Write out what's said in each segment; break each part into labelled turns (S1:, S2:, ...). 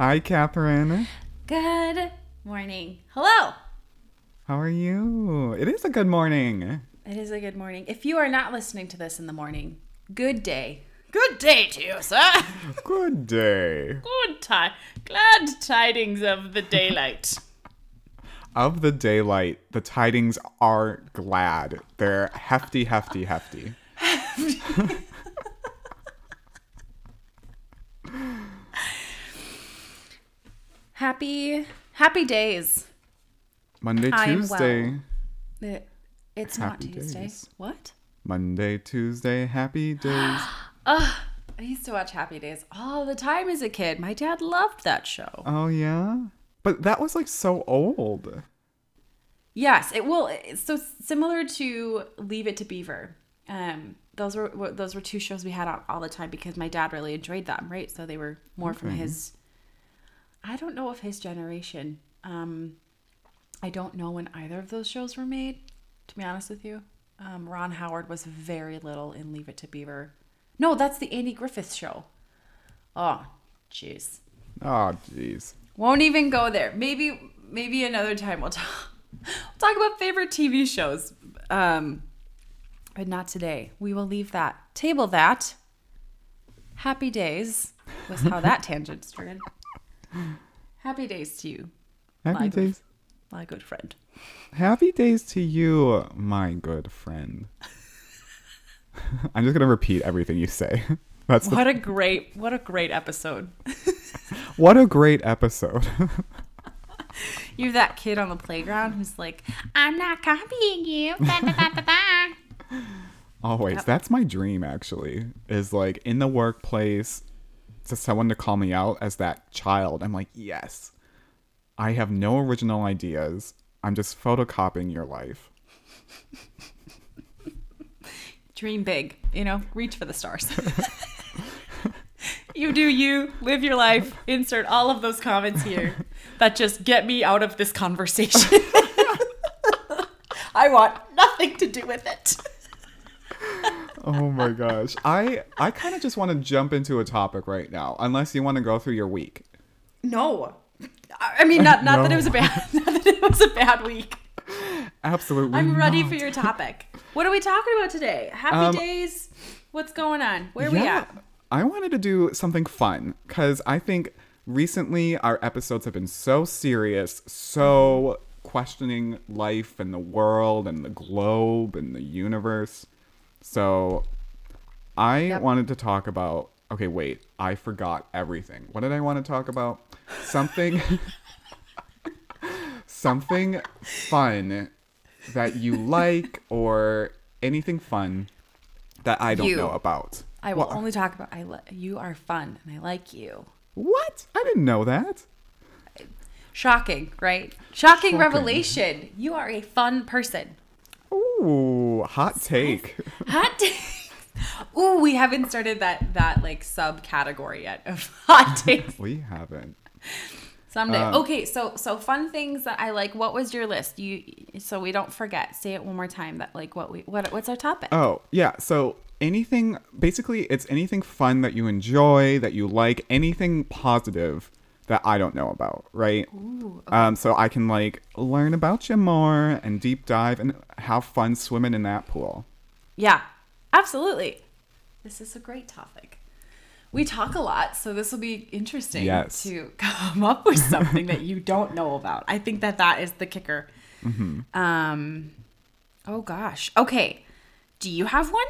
S1: Hi, Catherine.
S2: Good morning. Hello.
S1: How are you? It is a good morning.
S2: It is a good morning. If you are not listening to this in the morning, good day. Good day to you, sir.
S1: Good day.
S2: Good time. Glad tidings of the daylight.
S1: Of the daylight, the tidings are glad. They're hefty, hefty, hefty.
S2: happy, happy days.
S1: Monday,
S2: I am
S1: Tuesday.
S2: It, it's
S1: Happy
S2: not Tuesday.
S1: days.
S2: What?
S1: Monday, Tuesday, happy days.
S2: I used to watch Happy Days all the time as a kid. My dad loved that show.
S1: oh, yeah? But that was like so old.
S2: Yes, it will. So similar to Leave It to Beaver. Um, those were were- those were two shows we had on all the time because my dad really enjoyed them. Right, so they were more from his. I don't know if his generation. Um, I don't know when either of those shows were made. To be honest with you, um, Ron Howard was very little in Leave It to Beaver. No, that's the Andy Griffith show. Oh, jeez.
S1: Oh, jeez.
S2: Won't even go there. Maybe maybe another time we'll talk we'll talk about favorite TV shows. Um but not today. We will leave that. Table that. Happy days was how that tangent started. Happy days to you,
S1: Happy
S2: My good-
S1: days.
S2: my good friend.
S1: Happy days to you, my good friend. I'm just gonna repeat everything you say. That's the,
S2: What a great what a great episode.
S1: what a great episode.
S2: You're that kid on the playground who's like, I'm not copying you. Da, da, da, da, da."
S1: Always.
S2: Yep.
S1: That's my dream actually. Is like in the workplace to someone to call me out as that child. I'm like, "Yes. I have no original ideas. I'm just photocopying your life."
S2: dream big, you know, reach for the stars. you do you, live your life, insert all of those comments here that just get me out of this conversation. I want nothing to do with it.
S1: Oh my gosh. I I kind of just want to jump into a topic right now unless you want to go through your week.
S2: No. I mean not not that it was a bad not that it was a bad week.
S1: Absolutely.
S2: I'm ready
S1: not.
S2: for your topic. What are we talking about today? Happy
S1: Um,
S2: days. What's going on? Where are we at?
S1: I wanted to do something fun because I think recently our episodes have been so serious, so questioning life and the world and the globe and the universe. So I
S2: Yep.
S1: wanted to talk about. Okay, wait. I forgot everything. What did I want to talk about? Something. something fun that you like or anything fun that I don't
S2: You.
S1: know about.
S2: I will
S1: What?
S2: only talk about I li- you are fun and I like you.
S1: What? I didn't know that.
S2: Shocking, right? Shocking,
S1: Shocking.
S2: revelation. You are a fun person.
S1: Ooh, hot take.
S2: Hot takes. Ooh, we haven't started that that like subcategory yet of hot takes.
S1: we haven't.
S2: Someday.
S1: Um,
S2: okay, so so fun things that I like. What was your list? You so we don't forget. Say it one more time. That like what we what what's our topic?
S1: Oh, yeah. So anything, basically, it's anything fun that you enjoy, that you like, anything positive that I don't know about, right?
S2: Ooh,
S1: Um, so I can like learn about you more and deep dive and have fun swimming in that pool.
S2: Yeah, absolutely. This is a great topic. We talk a lot, so this will be interesting
S1: Yes.
S2: to come up with something that you don't know about. I think that that is the kicker.
S1: Mm-hmm.
S2: Um, oh gosh. Okay. Do you have one?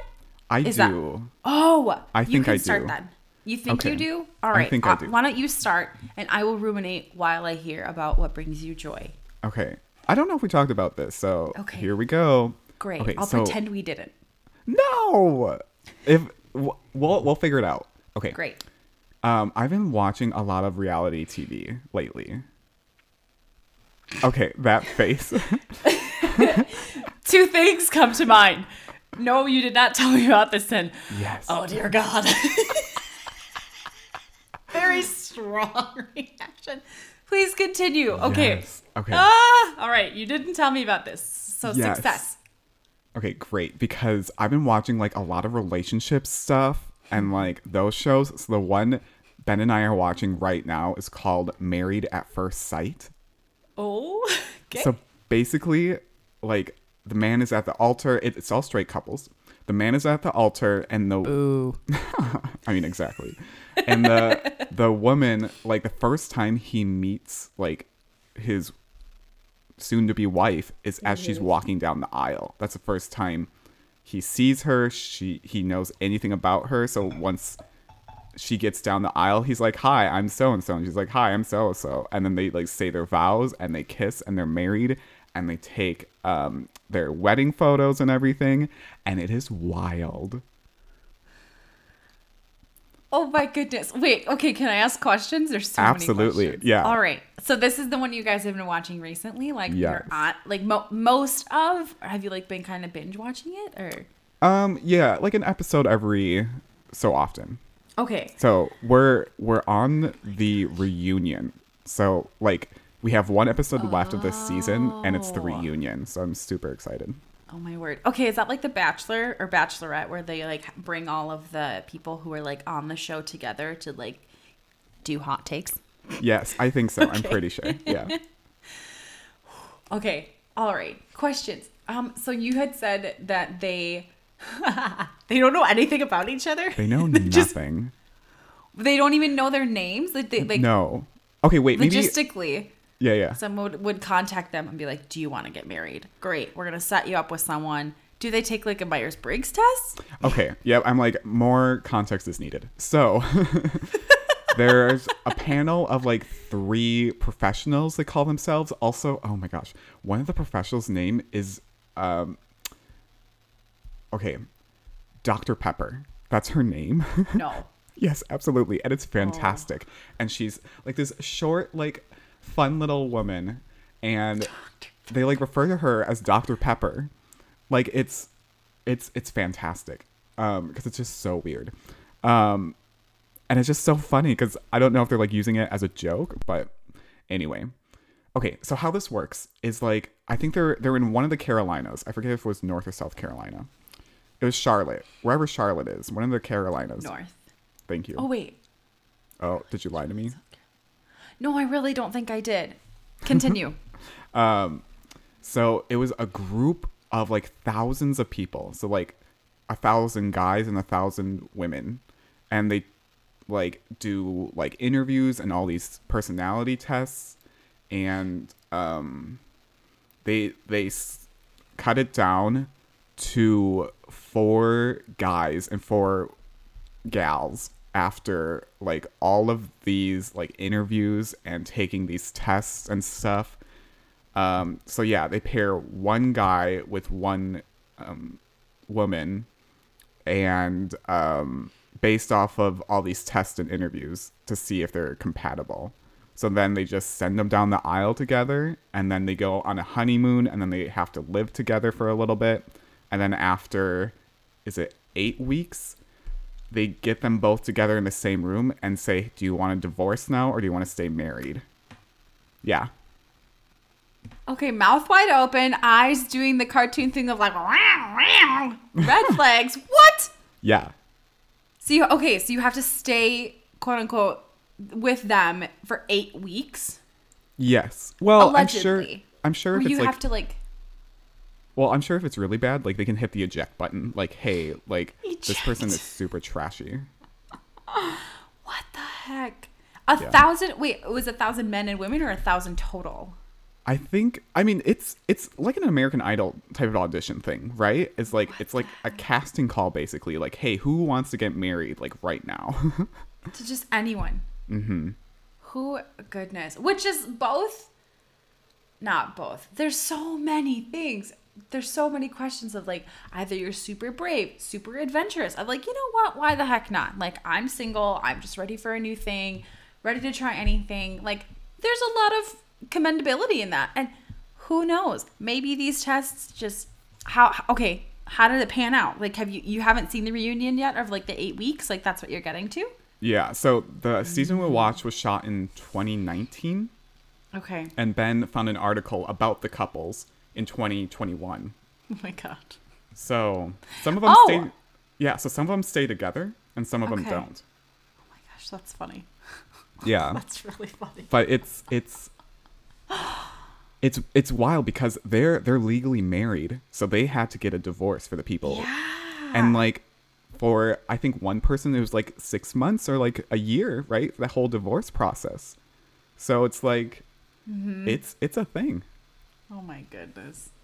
S1: I
S2: Is that-
S1: do.
S2: Oh,
S1: I
S2: you
S1: think
S2: can
S1: I
S2: start
S1: do.
S2: then. You think
S1: Okay.
S2: you do? All right.
S1: I think I
S2: uh,
S1: do.
S2: Why don't you start, and I will ruminate while I hear about what brings you joy.
S1: Okay. I don't know if we talked about this, so
S2: Okay.
S1: here we go.
S2: Great.
S1: Okay,
S2: I'll
S1: so-
S2: pretend we didn't.
S1: No. If we'll we'll figure it out. Okay.
S2: Great.
S1: Um, I've been watching a lot of reality TV lately. Okay, that face.
S2: Two things come to mind. No, you did not tell me about this then.
S1: yes.
S2: Oh dear God. Very strong reaction. Please continue. Okay.
S1: Yes. Okay.
S2: Ah, all right. You didn't tell me about this. So
S1: Yes.
S2: success.
S1: Okay, great. Because I've been watching like a lot of relationship stuff and like those shows. So the one Ben and I are watching right now is called Married at First Sight.
S2: Oh, okay.
S1: So basically, like the man is at the altar. It, it's all straight couples. The man is at the altar, and the
S2: Ooh.
S1: I mean exactly, and the the woman like the first time he meets like his soon to be wife is as she's walking down the aisle. That's the first time he sees her. She he knows anything about her. So once she gets down the aisle, he's like, "Hi, I'm so and so," and she's like, "Hi, I'm so and so," and then they like say their vows and they kiss and they're married and they take um, their wedding photos and everything, and it is wild.
S2: Oh my goodness. Wait, okay, can I ask questions? There's so
S1: Absolutely,
S2: many questions. Absolutely.
S1: Yeah.
S2: All right. So this is the one you guys have been watching recently? Like
S1: Yes.
S2: you're on like mo- most of or have you like been kind of binge watching it or
S1: Um, yeah, like an episode every so often.
S2: Okay.
S1: So we're we're on the reunion. So like we have one episode left of this season, and it's the
S2: Oh.
S1: reunion. So I'm super excited.
S2: Oh my word. Okay, is that like The Bachelor or Bachelorette where they like bring all of the people who are like on the show together to like do hot takes?
S1: Yes, I think so. I'm pretty sure. Yeah.
S2: Okay. All right. Questions. Um so you had said that they they don't know anything about each other?
S1: They know
S2: Just-
S1: nothing.
S2: they don't even know their names? Like they like
S1: no. Okay, wait. Maybe. Yeah, yeah.
S2: someone would, would contact them and be like, "Do you want to get married? Great, we're gonna set you up with someone. Do they take like a Myers Briggs test?
S1: Okay. Yeah, I'm like more context is needed. So there's a panel of like three professionals they call themselves. Also, oh my gosh, one of the professionals' name is um okay, Dr. Pepper. That's her name.
S2: No.
S1: yes, absolutely. And it's fantastic. And she's like this short, like fun little woman and they like refer to her as Dr. Pepper. Like it's it's it's fantastic. Um because it's just so weird. Um and it's just so funny cuz I don't know if they're like using it as a joke, but anyway. Okay, so how this works is like I think they're they're in one of the Carolinas. I forget if it was North or South Carolina. It was Charlotte. Wherever Charlotte is, one of the Carolinas.
S2: North.
S1: Thank you.
S2: Oh wait.
S1: Oh, did you lie to me?
S2: No, I really don't think I did. Continue.
S1: So it was a group of like thousands of people. So like a thousand guys and a thousand women. And they like do like interviews and all these personality tests. And um they they s- cut it down to four guys and four gals after like all of these like interviews and taking these tests and stuff um, so yeah, they pair one guy with one um, woman, and um, based off of all these tests and interviews to see if they're compatible. So then they just send them down the aisle together, and then they go on a honeymoon, and then they have to live together for a little bit, and then after, is it eight weeks? They get them both together in the same room and say, "Do you want to divorce now, or do you want to stay married?" Yeah,
S2: Okay, mouth wide open, eyes doing the cartoon thing of like red flags. What?
S1: yeah.
S2: So you okay? So you have to stay quote unquote with them for eight weeks.
S1: Yes. Well, I'm sure.
S2: Allegedly.
S1: I'm sure
S2: Or
S1: it's
S2: you
S1: like.
S2: have to like
S1: Well, I'm sure if it's really bad, like they can hit the eject button. Like, hey, like this person is super trashy.
S2: what the heck? A
S1: Yeah.
S2: thousand? Wait, it was a thousand men and women or a thousand total?
S1: I think. I mean, it's it's like an American Idol type of audition thing, right? It's like it's like a casting call, basically. Like, hey, who wants to get married? Like right now.
S2: To just anyone. Mm-hmm. Who? Goodness. Which is both. Not both. There's so many things. There's so many questions of like either you're super brave, super adventurous. I'm like, you know what? Why the heck not? Like I'm single. I'm just ready for a new thing, ready to try anything. Like there's a lot of commendability in that. And who knows? Maybe these tests just how okay. How did it pan out? Like, have you you haven't seen the reunion yet of like the eight weeks? Like that's what you're getting to?
S1: yeah. So the season we watched was shot in 2019,
S2: Okay.
S1: and Ben found an article about the couples in 2021.
S2: Oh my god.
S1: So some of them
S2: Oh!
S1: stay. Yeah. So some of them stay together, and some of them don't.
S2: Oh my gosh, that's funny.
S1: Yeah.
S2: That's really funny.
S1: but it's it's it's it's wild because they're they're legally married, so they had to get a divorce for the people.
S2: Yeah.
S1: And like for I think one person it was like six months or like a year, right? The whole divorce process. So it's like
S2: Mm-hmm.
S1: it's it's a thing.
S2: Oh my goodness.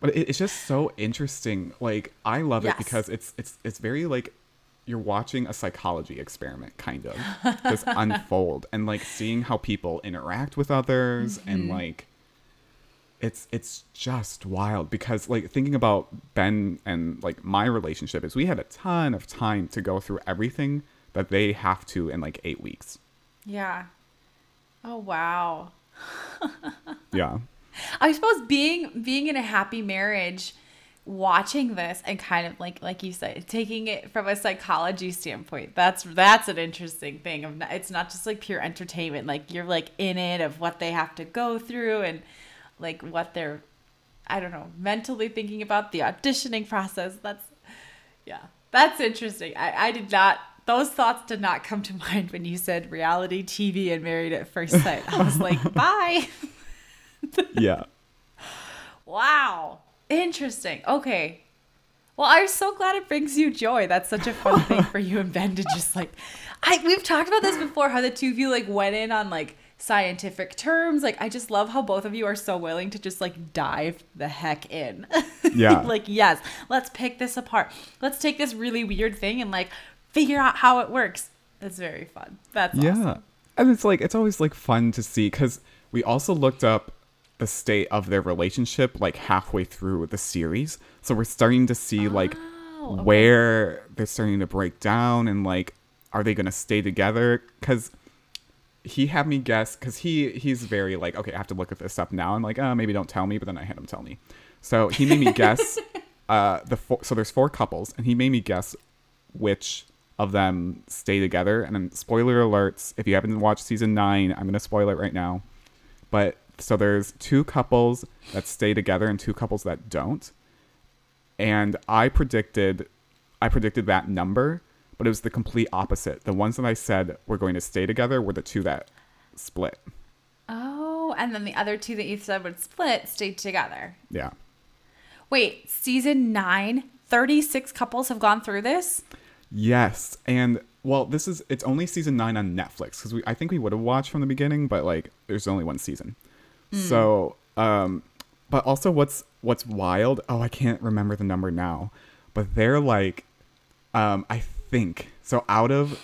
S1: But it, it's just so interesting. Like I love
S2: Yes.
S1: it because it's it's it's very like you're watching a psychology experiment kind of just unfold and like seeing how people interact with others and
S2: Mm-hmm.
S1: like it's it's just wild because like thinking about Ben and like my relationship is we had a ton of time to go through everything that they have to in like 8 weeks.
S2: Yeah. Oh wow.
S1: Yeah.
S2: I suppose being being in a happy marriage, watching this and kind of like like you said, taking it from a psychology standpoint. That's that's an interesting thing. Of it's not just like pure entertainment. Like you're like in it of what they have to go through and like what they're I don't know, mentally thinking about the auditioning process. That's yeah. That's interesting. I, I did not those thoughts did not come to mind when you said reality TV and married at first sight. I was like, bye.
S1: Yeah.
S2: Wow. Interesting. Okay. Well, I'm so glad it brings you joy. That's such a fun thing for you and Ben to just like I we've talked about this before, how the two of you like went in on like scientific terms. Like I just love how both of you are so willing to just like dive the heck in.
S1: Yeah.
S2: like, yes, let's pick this apart. Let's take this really weird thing and like figure out how it works. It's very fun. That's
S1: Yeah.
S2: awesome.
S1: And it's like it's always like fun to see cuz we also looked up the state of their relationship like halfway through the series. So we're starting to see like
S2: Oh, okay.
S1: where they're starting to break down and like are they going to stay together cuz he had me guess cuz he he's very like okay, I have to look at this up now. I'm like, "Oh, maybe don't tell me," but then I had him tell me. So he made me guess uh the four, so there's four couples and he made me guess which of them stay together. And then spoiler alerts, if you haven't watched season nine, I'm gonna spoil it right now. But so there's two couples that stay together and two couples that don't. And I predicted I predicted that number, but it was the complete opposite. The ones that I said were going to stay together were the two that split.
S2: Oh, and then the other two that you said would split stayed together.
S1: Yeah.
S2: Wait, season nine, 36 couples have gone through this?
S1: Yes, and well, this is it's only season nine on Netflix because we I think we would have watched from the beginning, but like there's only one season. So, um, but also what's what's wild? Oh, I can't remember the number now, but they're like, um, I think so. Out of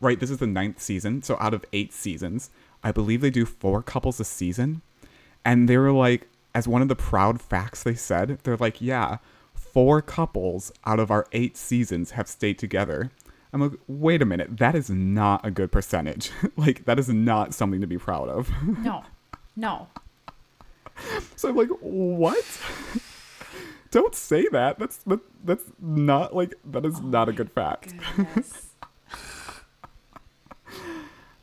S1: right, this is the ninth season. So out of eight seasons, I believe they do four couples a season, and they were like, as one of the proud facts they said, they're like, yeah, four couples out of our eight seasons have stayed together. I'm like, wait a minute, that is not a good percentage. like, that is not something to be proud of.
S2: No, no.
S1: so I'm like, what? Don't say that. That's that, that's not like that is oh not a good fact.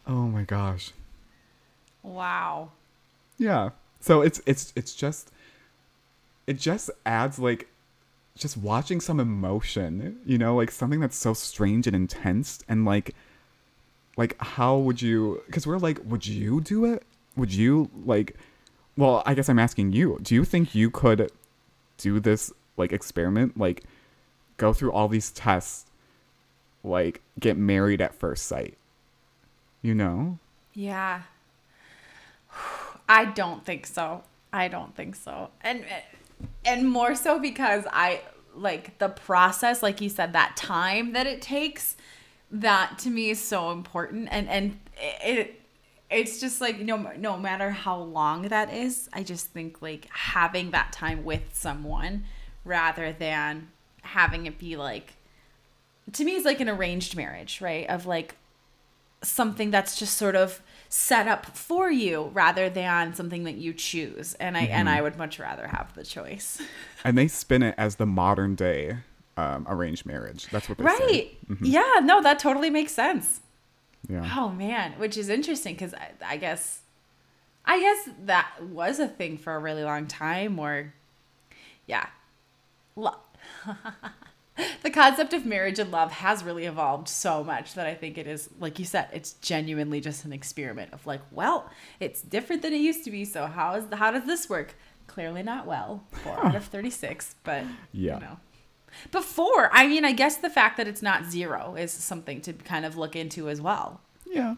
S1: Oh my gosh.
S2: wow.
S1: Yeah. So it's it's it's just it just adds like just watching some emotion, you know, like something that's so strange and intense and like like how would you cuz we're like would you do it? Would you like well, I guess I'm asking you. Do you think you could do this like experiment like go through all these tests like get married at first sight? You know?
S2: Yeah. I don't think so. I don't think so. And eh, and more so because I like the process like you said that time that it takes that to me is so important and and it it's just like no no matter how long that is, I just think like having that time with someone rather than having it be like to me it's like an arranged marriage, right? Of like something that's just sort of set up for you rather than something that you choose and i and i would much rather have the choice
S1: And they spin it as the modern day um, arranged marriage. That's what they say.
S2: right
S1: say.
S2: yeah no that totally makes sense
S1: Yeah.
S2: oh man which is interesting because I, I guess i guess that was a thing for a really long time or yeah Lo- the concept of marriage and love has really evolved so much that I think it is, like you said, it's genuinely just an experiment of like, well, it's different than it used to be. So how is the, how does this work? Clearly not well. Four out of thirty six, but
S1: Yeah.
S2: you know. Before, I mean, I guess the fact that it's not zero is something to kind of look into as well.
S1: Yeah.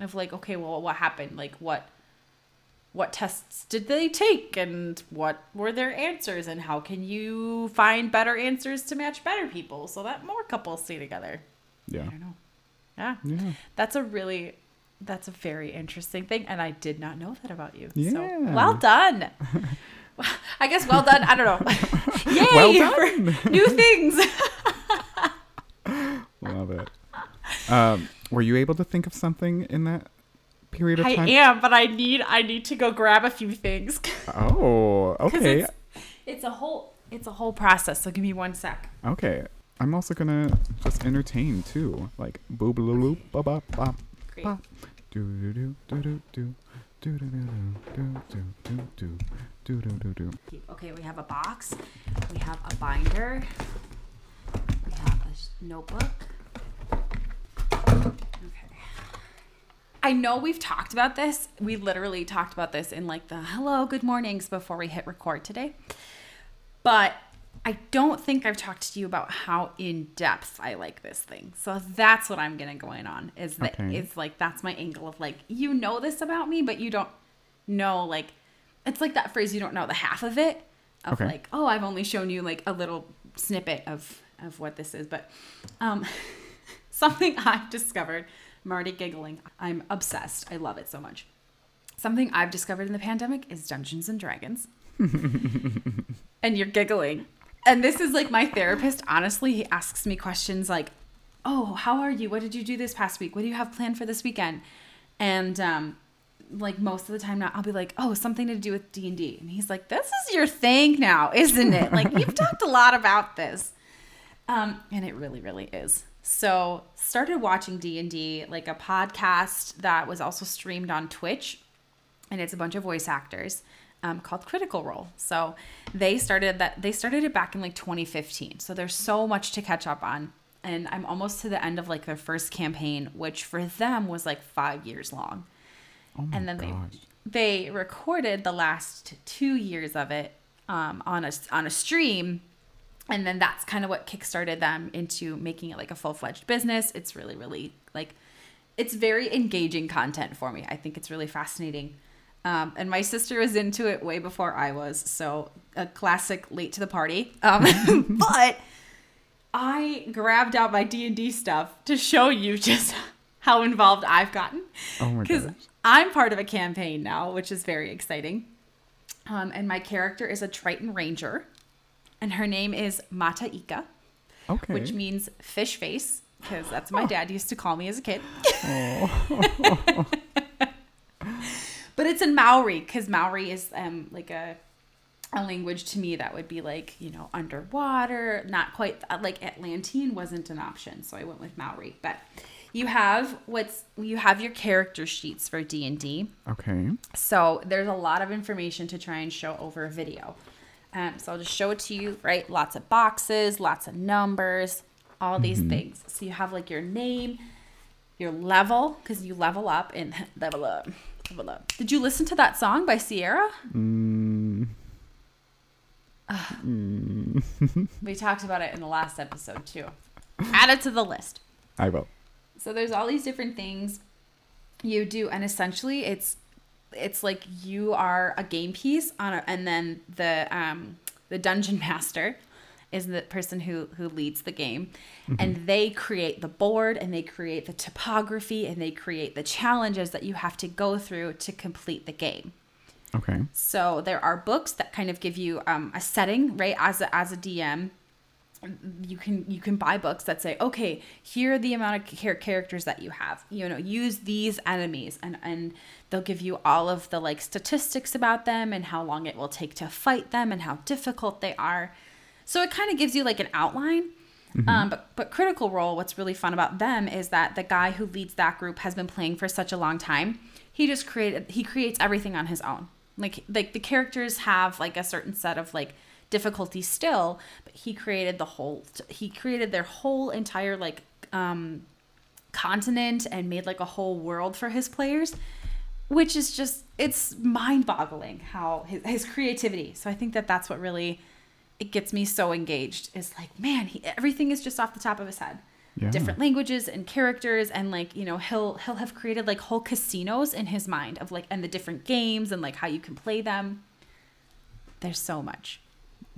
S2: Of like, okay, well, what happened? Like, what what tests did they take and what were their answers and how can you find better answers to match better people so that more couples stay together Yeah. i
S1: Yeah.
S2: don't know yeah that's a really that's a very interesting thing and i did not know that about you so
S1: Yeah.
S2: well done i guess well done i don't know yay
S1: Well
S2: for new things
S1: Love it. Um, were you able to think of something in that period of
S2: i
S1: time?
S2: am but i need i need to go grab a few things
S1: Oh, okay.
S2: it's, it's a whole it's a whole process so give me one sec
S1: Okay. I'm also gonna just entertain too. Like boo boo loop ba ba ba
S2: Great.
S1: ba do do do do do do do do do do do do do do do do.
S2: Okay, we have a box. We have a binder. We have a notebook. Okay. I know we've talked about this. We literally talked about this in like the hello, good mornings before we hit record today. But I don't think I've talked to you about how in depth I like this thing. So that's what I'm gonna going on. Is that
S1: Okay.
S2: it's like that's my angle of like you know this about me, but you don't know like it's like that phrase you don't know the half of it. Of
S1: Okay.
S2: like, oh, I've only shown you like a little snippet of of what this is. But um something I've discovered, I'm already giggling. I'm obsessed. I love it so much. Something I've discovered in the pandemic is Dungeons and Dragons. and you're giggling. And this is like my therapist, honestly, he asks me questions like, "Oh, how are you? What did you do this past week? What do you have planned for this weekend?" And um like most of the time now I'll be like, "Oh, something to do with D&D." And he's like, "This is your thing now, isn't it? Like you've talked a lot about this." Um, and it really, really is. So started watching D and D, like a podcast that was also streamed on Twitch, and it's a bunch of voice actors um, called Critical Role. So they started that. They started it back in like 2015. So there's so much to catch up on, and I'm almost to the end of like their first campaign, which for them was like five years long
S1: Oh
S2: and then
S1: gosh.
S2: they they recorded the last two years of it um, on a on a stream, and then that's kind of what kickstarted them into making it like a full fledged business. It's really really like it's very engaging content for me. I think it's really fascinating. Um, and my sister was into it way before I was, so a classic late to the party. Um, but I grabbed out my D and D stuff to show you just how involved I've gotten
S1: Oh
S2: because
S1: gosh.
S2: I'm part of a campaign now, which is very exciting. Um, and my character is a Triton Ranger, and her name is Mata Ika,
S1: Okay.
S2: which means fish face, because that's what my dad used to call me as a kid. but it's in Maori, because Maori is um, like a a language to me that would be like you know underwater not quite uh, like atlantean wasn't an option so i went with maori but you have what's you have your character sheets for d&d
S1: okay.
S2: so there's a lot of information to try and show over a video um, so i'll just show it to you right lots of boxes lots of numbers all these things so you have like your name your level because you level up and level up level up did you listen to that song by Ciara
S1: Mm,
S2: We talked about it in the last episode too. Add it to the list.
S1: I will.
S2: So there's all these different things you do, and essentially it's it's like you are a game piece on a, and then the um the dungeon master is the person who who leads the game and they create the board and they create the topography and they create the challenges that you have to go through to complete the game
S1: Okay.
S2: so there are books that kind of give you um, a setting, right? As a, as a DM, you can you can buy books that say, okay, here are the amount of char- characters that you have. You know, use these enemies, and and they'll give you all of the like statistics about them and how long it will take to fight them and how difficult they are. So it kind of gives you like an outline. Um, but but Critical Role, what's really fun about them is that the guy who leads that group has been playing for such a long time. He just created he creates everything on his own. Like like the characters have like a certain set of like difficulty still, but he created the whole he created their whole entire like um continent and made like a whole world for his players which is just it's mind-boggling how his, his creativity. So i think that that's what really it gets me so engaged is like man he, everything is just off the top of his head.
S1: Yeah.
S2: different languages and characters and like you know he'll he'll have created like whole casinos in his mind of like and the different games and like how you can play them. There's so much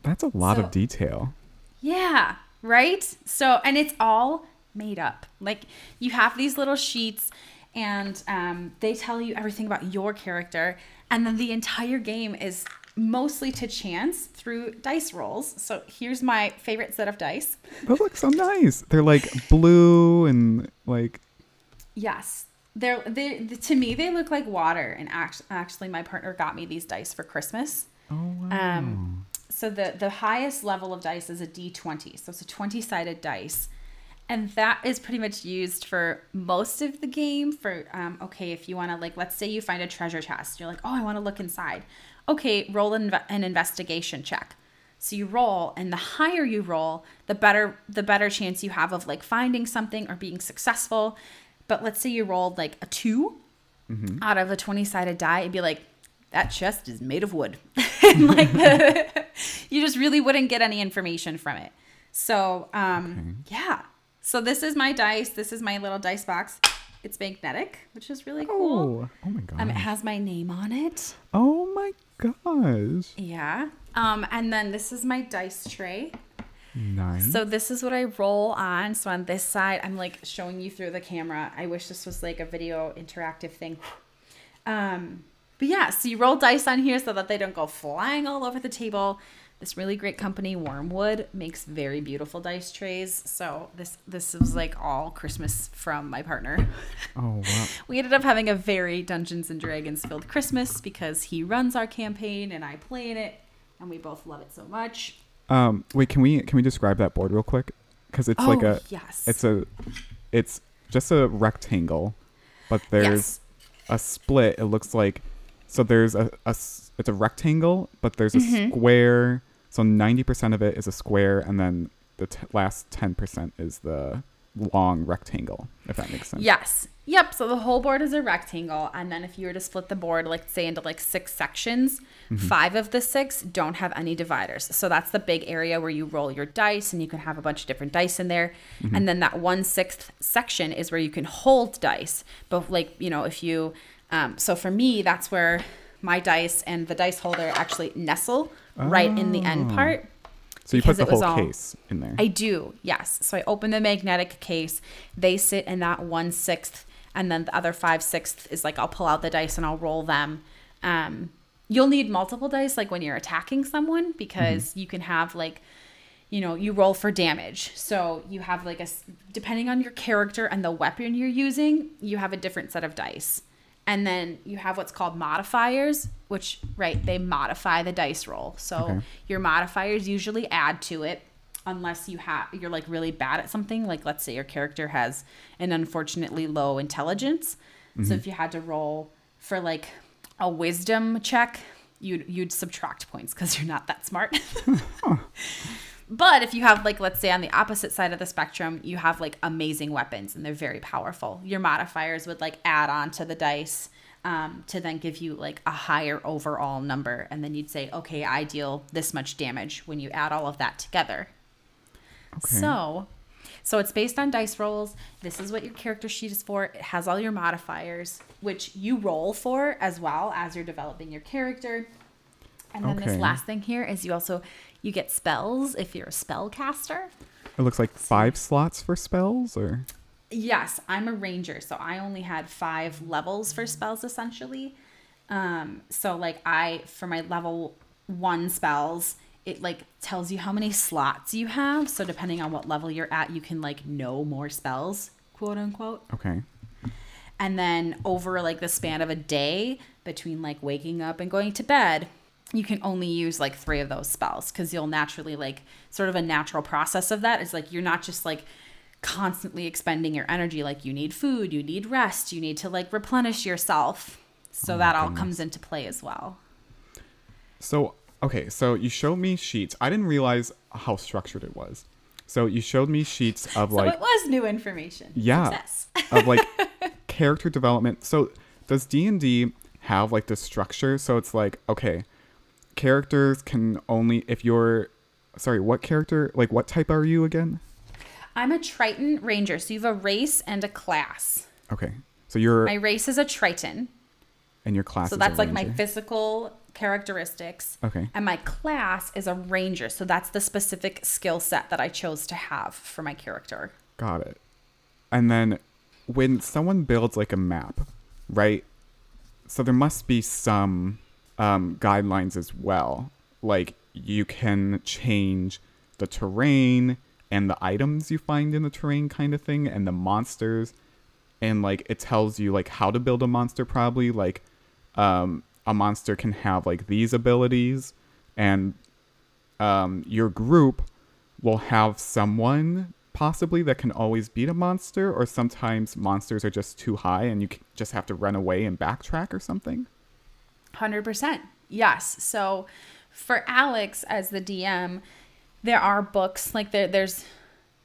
S1: That's a lot
S2: So-
S1: of detail.
S2: yeah, right? So, and it's all made up. Like you have these little sheets and um, they tell you everything about your character. And then the entire game is mostly to chance through dice rolls. So here's my favorite set of dice.
S1: Those look so nice. They're like blue and like
S2: Yes. They're, they to me, they look like water. And act- actually, my partner got me these dice for Christmas.
S1: oh wow.
S2: Um, so the the highest level of dice is a d20. So it's a 20 sided dice, and that is pretty much used for most of the game. For um, okay, if you want to like, let's say you find a treasure chest, you're like, oh, I want to look inside. Okay, roll an, an investigation check. So you roll, and the higher you roll, the better the better chance you have of like finding something or being successful. But let's say you rolled like a 2 out of a 20 sided die, it'd be like, that chest is made of wood. and like the, you just really wouldn't get any information from it. So, um, yeah. So this is my dice. This is my little dice box. It's magnetic, which is really cool.
S1: Oh, oh my god.
S2: Um, it has my name on it.
S1: oh my gosh.
S2: Yeah. Um, and then this is my dice tray.
S1: Nice.
S2: So this is what I roll on. So on this side, I'm like showing you through the camera. I wish this was like a video interactive thing. Um, but yeah, so you roll dice on here so that they don't go flying all over the table. This really great company, Wyrmwood, makes very beautiful dice trays. So this this was like all Christmas from my partner.
S1: oh wow.
S2: We ended up having a very Dungeons and Dragons filled Christmas because he runs our campaign and I play in it, and we both love it so much.
S1: Um, wait, can we can we describe that board real quick? Because it's like
S2: Oh,
S1: a
S2: yes.
S1: it's a it's just a rectangle, but there's
S2: Yes.
S1: a split. It looks like so there's a, a it's a rectangle, but there's a
S2: Mhm.
S1: square. So ninety percent of it is a square, and then the t- last ten percent is the long rectangle. If that makes sense.
S2: Yes. Yep. So the whole board is a rectangle. And then if you were to split the board, like say into like six sections, five of the six don't have any dividers. So that's the big area where you roll your dice and you can have a bunch of different dice in there. And then that one sixth section is where you can hold dice. But like, you know, if you, um, so for me, that's where my dice and the dice holder actually nestle right in the end
S1: Oh.
S2: part.
S1: So you put the whole
S2: all-
S1: case in there.
S2: I do, yes. So I open the magnetic case. They sit in that one sixth, and then the other five sixth is like I'll pull out the dice and I'll roll them. Um, you'll need multiple dice, like when you're attacking someone, because you can have like, you know, you roll for damage. So you have like a depending on your character and the weapon you're using, you have a different set of dice. And then you have what's called modifiers, which right they modify the dice roll. So
S1: Okay.
S2: your modifiers usually add to it unless you have you're like really bad at something. Like let's say your character has an unfortunately low intelligence. So if mm-hmm. you had to roll for like a wisdom check you'd you'd subtract points because you're not that smart but if you have like let's say on the opposite side of the spectrum you have like amazing weapons and they're very powerful. Your modifiers would like add on to the dice um, to then give you like a higher overall number. And then you'd say okay i deal this much damage when you add all of that together.
S1: Okay.
S2: so so it's based on dice rolls. This is what your character sheet is for. It has all your modifiers which you roll for as well as you're developing your character. And then this last thing here is you also you get spells if you're a spellcaster
S1: It looks like five slots for spells, or
S2: Yes, I'm a ranger, so I only had five levels for spells essentially. Um, so like I for my level one spells, it like tells you how many slots you have. So depending on what level you're at, you can like know more spells, quote unquote.
S1: okay.
S2: And then over like the span of a day, between like waking up and going to bed, you can only use like three of those spells because you'll naturally like sort of a natural process of that is like you're not just like constantly expending your energy like you need food you need rest you need to like replenish yourself so
S1: Oh
S2: that all
S1: goodness.
S2: comes into play as well
S1: So okay, so you showed me sheets. I didn't realize how structured it was. So you showed me sheets of
S2: So
S1: like
S2: it was new information.
S1: Yeah. Of like character development. So does D and D have like this structure? So it's like okay, characters can only if you're sorry, what character? Like what type are you again?
S2: I'm a Triton Ranger, so you have a race and a class.
S1: Okay, so you're
S2: My race is a Triton,
S1: and your class.
S2: so
S1: is a
S2: that's like my physical characteristics.
S1: Okay.
S2: And my class is a ranger, so that's the specific skill set that I chose to have for my character.
S1: Got it. And then when someone builds like a map, right? So there must be some um, guidelines as well. Like you can change the terrain and the items you find in the terrain, kind of thing, and the monsters. And like it tells you like how to build a monster, probably. Like um, a monster can have like these abilities, and um, your group will have someone possibly that can always beat a monster, or sometimes monsters are just too high and you just have to run away and backtrack or something.
S2: 100%. Yes. So for Alex as the DM, there are books like there there's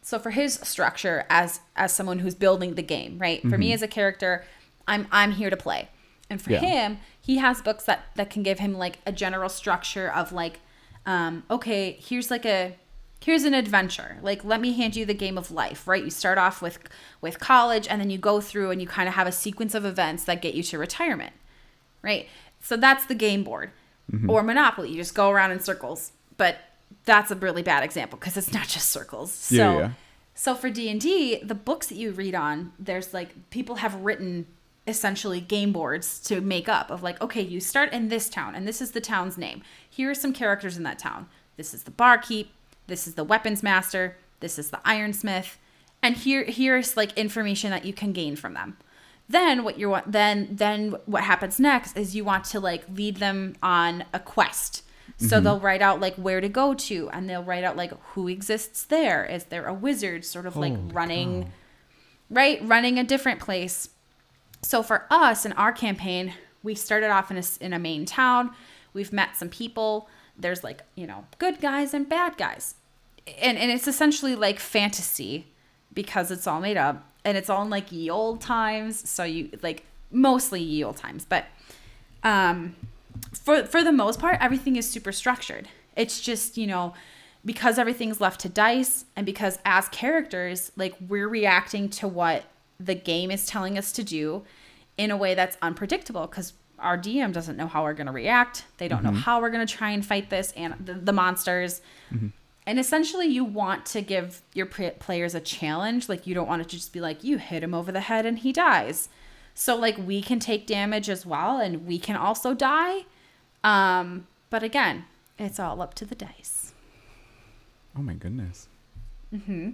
S2: so for his structure as as someone who's building the game, right? For me as a character, I'm I'm here to play. And for
S1: Yeah.
S2: him, he has books that that can give him like a general structure of like um okay, here's like a here's an adventure like let me hand you the game of life right you start off with with college and then you go through and you kind of have a sequence of events that get you to retirement right? So that's the game board. Mm-hmm. Or Monopoly, you just go around in circles. But that's a really bad example because it's not just circles. So
S1: Yeah, yeah.
S2: so for D&D, the books that you read on, there's like people have written essentially game boards to make up of like, okay, you start in this town and this is the town's name. Here are some characters in that town. This is the barkeep, this is the weapons master, this is the ironsmith, and here here's like information that you can gain from them then what you want then then what happens next is you want to like lead them on a quest. So mm-hmm. they'll write out like where to go to and they'll write out like who exists there. Is there a wizard sort of like
S1: Holy
S2: running right running a different place? So for us in our campaign we started off in a, in a main town. We've met some people. There's like you know good guys and bad guys. And, and it's essentially like fantasy because it's all made up and it's all in like ye old times so you like mostly ye old times but um for for the most part everything is super structured. It's just you know because everything's left to dice and because as characters like we're reacting to what the game is telling us to do in a way that's unpredictable because our dm doesn't know how we're going to react. They don't know how we're going to try and fight this and the, the monsters and essentially you want to give your players a challenge like you don't want it to just be like you hit him over the head and he dies so like we can take damage as well and we can also die um but again it's all up to the dice
S1: Oh my goodness. Mm-hmm.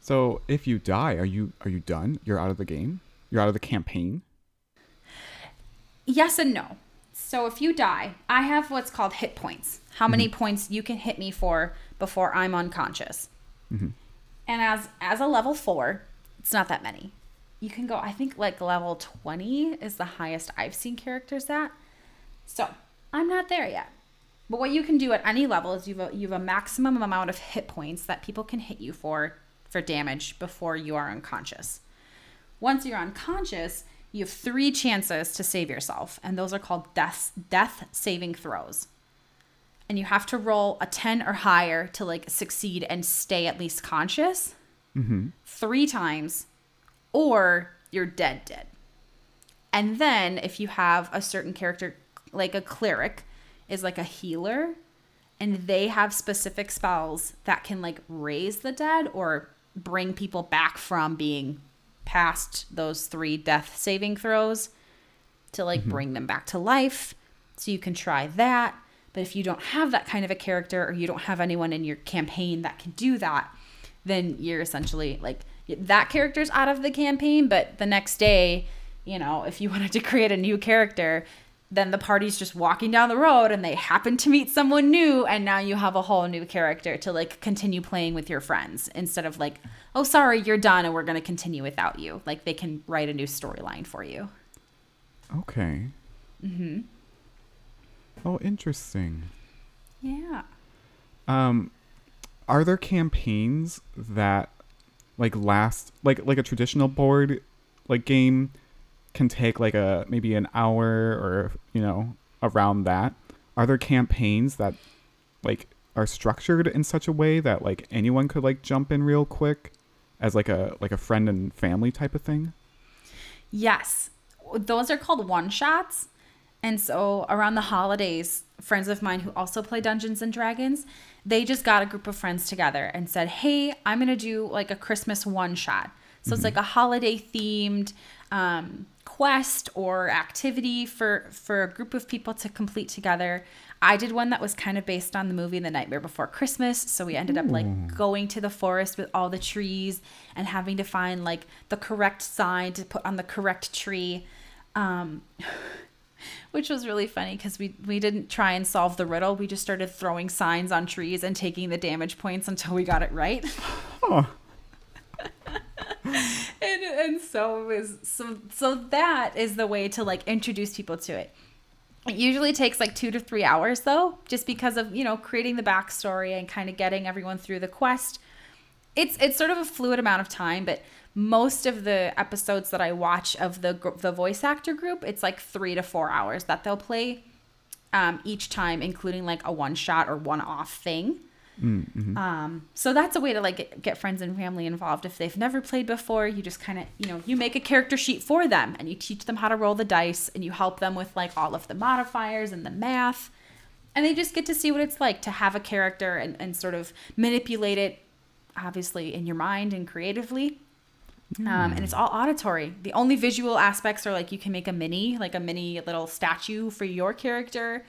S1: So if you die, are you are you done? You're out of the game. You're out of the campaign.
S2: yes and no so if you die i have what's called hit points. How many mm-hmm. points you can hit me for before i'm unconscious. Mm-hmm. And as as a level four it's not that many. You can go i think like level 20 is the highest i've seen characters at. So i'm not there yet. But what you can do at any level is you have a, you have a maximum amount of hit points that people can hit you for for damage before you are unconscious. Once you're unconscious, you have three chances to save yourself, and those are called death death saving throws. And you have to roll a 10 or higher to like succeed and stay at least conscious mm-hmm. three times, or you're dead dead. And then if you have a certain character, like a cleric, is like a healer, and they have specific spells that can like raise the dead or bring people back from being past those three death saving throws to like mm-hmm. bring them back to life. So you can try that. But if you don't have that kind of a character or you don't have anyone in your campaign that can do that, then you're essentially like that character's out of the campaign. But the next day, you know, if you wanted to create a new character, then the party's just walking down the road and they happen to meet someone new and now you have a whole new character to like continue playing with your friends instead of like oh sorry you're done and we're going to continue without you like they can write a new storyline for you
S1: Okay. Mm hmm. Oh, interesting.
S2: Yeah.
S1: Um, are there campaigns that like last like like a traditional board like game can take like a maybe an hour or you know around that? Are there campaigns that like are structured in such a way that like anyone could like jump in real quick as like a like a friend and family type of thing?
S2: Yes. Those are called one shots. And so around the holidays, friends of mine who also play Dungeons and Dragons, they just got a group of friends together and said, Hey, I'm going to do like a Christmas one shot. So it's like a holiday themed um, quest or activity for, for a group of people to complete together. I did one that was kind of based on the movie The Nightmare Before Christmas. So we ended up like going to the forest with all the trees and having to find like the correct sign to put on the correct tree. Um, which was really funny because we we didn't try and solve the riddle. We just started throwing signs on trees and taking the damage points until we got it right.
S1: Huh.
S2: and so is so so that is the way to like introduce people to it. It usually takes like two to three hours though, just because of you know creating the backstory and kind of getting everyone through the quest. It's it's sort of a fluid amount of time, but most of the episodes that I watch of the the voice actor group, it's like three to four hours that they'll play um, each time, including like a one shot or one off thing. Um, so that's a way to like get, get friends and family involved. If they've never played before, you just kind of, you know, you make a character sheet for them and you teach them how to roll the dice and you help them with like all of the modifiers and the math. And they just get to see what it's like to have a character and, and sort of manipulate it, obviously, in your mind and creatively. Um, and it's all auditory. The only visual aspects are like you can make a mini, like a mini little statue for your character,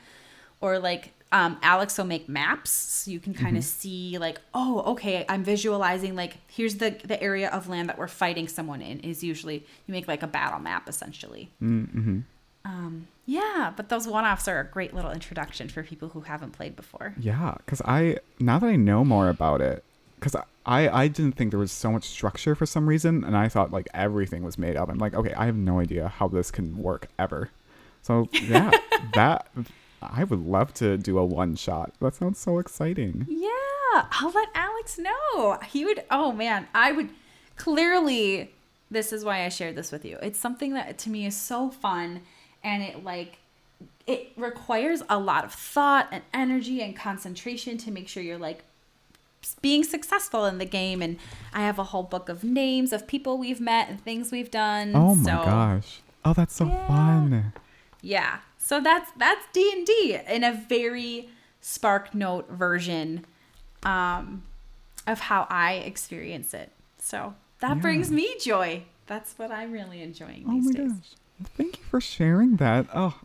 S2: or like um, Alex will make maps so you can kind of see like, oh, okay, I'm visualizing like here's the the area of land that we're fighting someone in. Is usually you make like a battle map essentially.
S1: Mm-hmm.
S2: Um, yeah, but those one offs are a great little introduction for people who haven't played before.
S1: Yeah, because I now that I know more about it, because I I didn't think there was so much structure for some reason, and I thought like everything was made up. I'm like, okay, I have no idea how this can work ever. So yeah, that I would love to do a one shot. That sounds so exciting.
S2: Yeah, I'll let Alex know. He would, oh man, I would clearly, this is why I shared this with you. It's something that to me is so fun and it like, it requires a lot of thought and energy and concentration to make sure you're like being successful in the game. And I have a whole book of names of people we've met and things we've done.
S1: Oh my
S2: so,
S1: gosh. Oh, that's so
S2: Yeah.
S1: fun.
S2: Yeah. So that's that's D and D in a very Spark Note version um, of how I experience it. So that
S1: Yeah.
S2: brings me joy. That's what I'm really enjoying
S1: Oh
S2: these
S1: my
S2: days.
S1: gosh. Thank you for sharing that. Oh,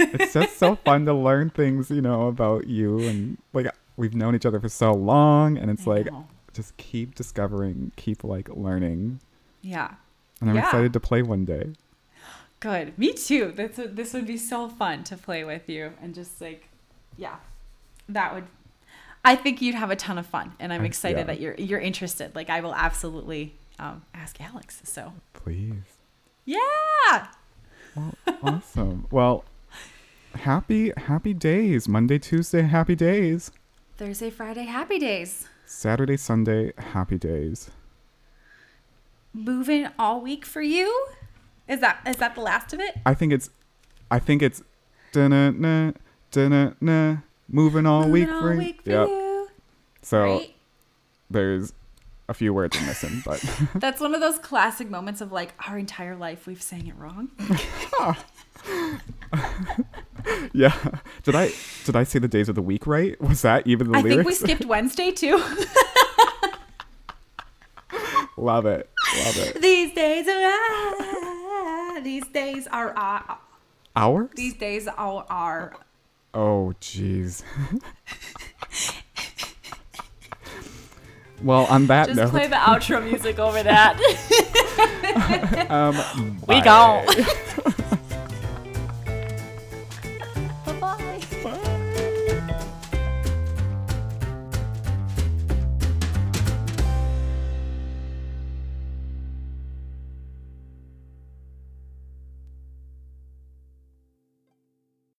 S1: it's just so fun to learn things, you know, about you and like we've known each other for so long, and it's
S2: I
S1: like
S2: know.
S1: just keep discovering, keep like learning,
S2: Yeah.
S1: and I'm
S2: Yeah.
S1: excited to play one day.
S2: Good. Me too. That's a, this would be so fun to play with you and just like, yeah, that would. I think you'd have a ton of fun, and I'm excited
S1: yeah.
S2: that you're you're interested. Like I will absolutely um, ask Alex. So
S1: Please.
S2: yeah.
S1: Well, awesome. Well, happy happy days. Monday, Tuesday, happy days.
S2: Thursday, Friday, happy days.
S1: Saturday, Sunday, happy days.
S2: moving all week for you is that is that the last of it
S1: I think it's I think it's da-na-na, da-na-na, moving all week
S2: Moving
S1: for
S2: week for
S1: Yep.
S2: you
S1: So
S2: right
S1: there's a few words I'm missing, but
S2: that's one of those classic moments of like our entire life we've sang it wrong
S1: yeah. Did I did I say the days of the week right? Was that even the
S2: i think we skipped wednesday too
S1: Love it. Love it.
S2: these days are these days are
S1: Hours?
S2: these days are, are
S1: Oh, jeez. well, on that
S2: just
S1: note,
S2: play the outro music over that
S1: um,
S2: we
S1: bye.
S2: go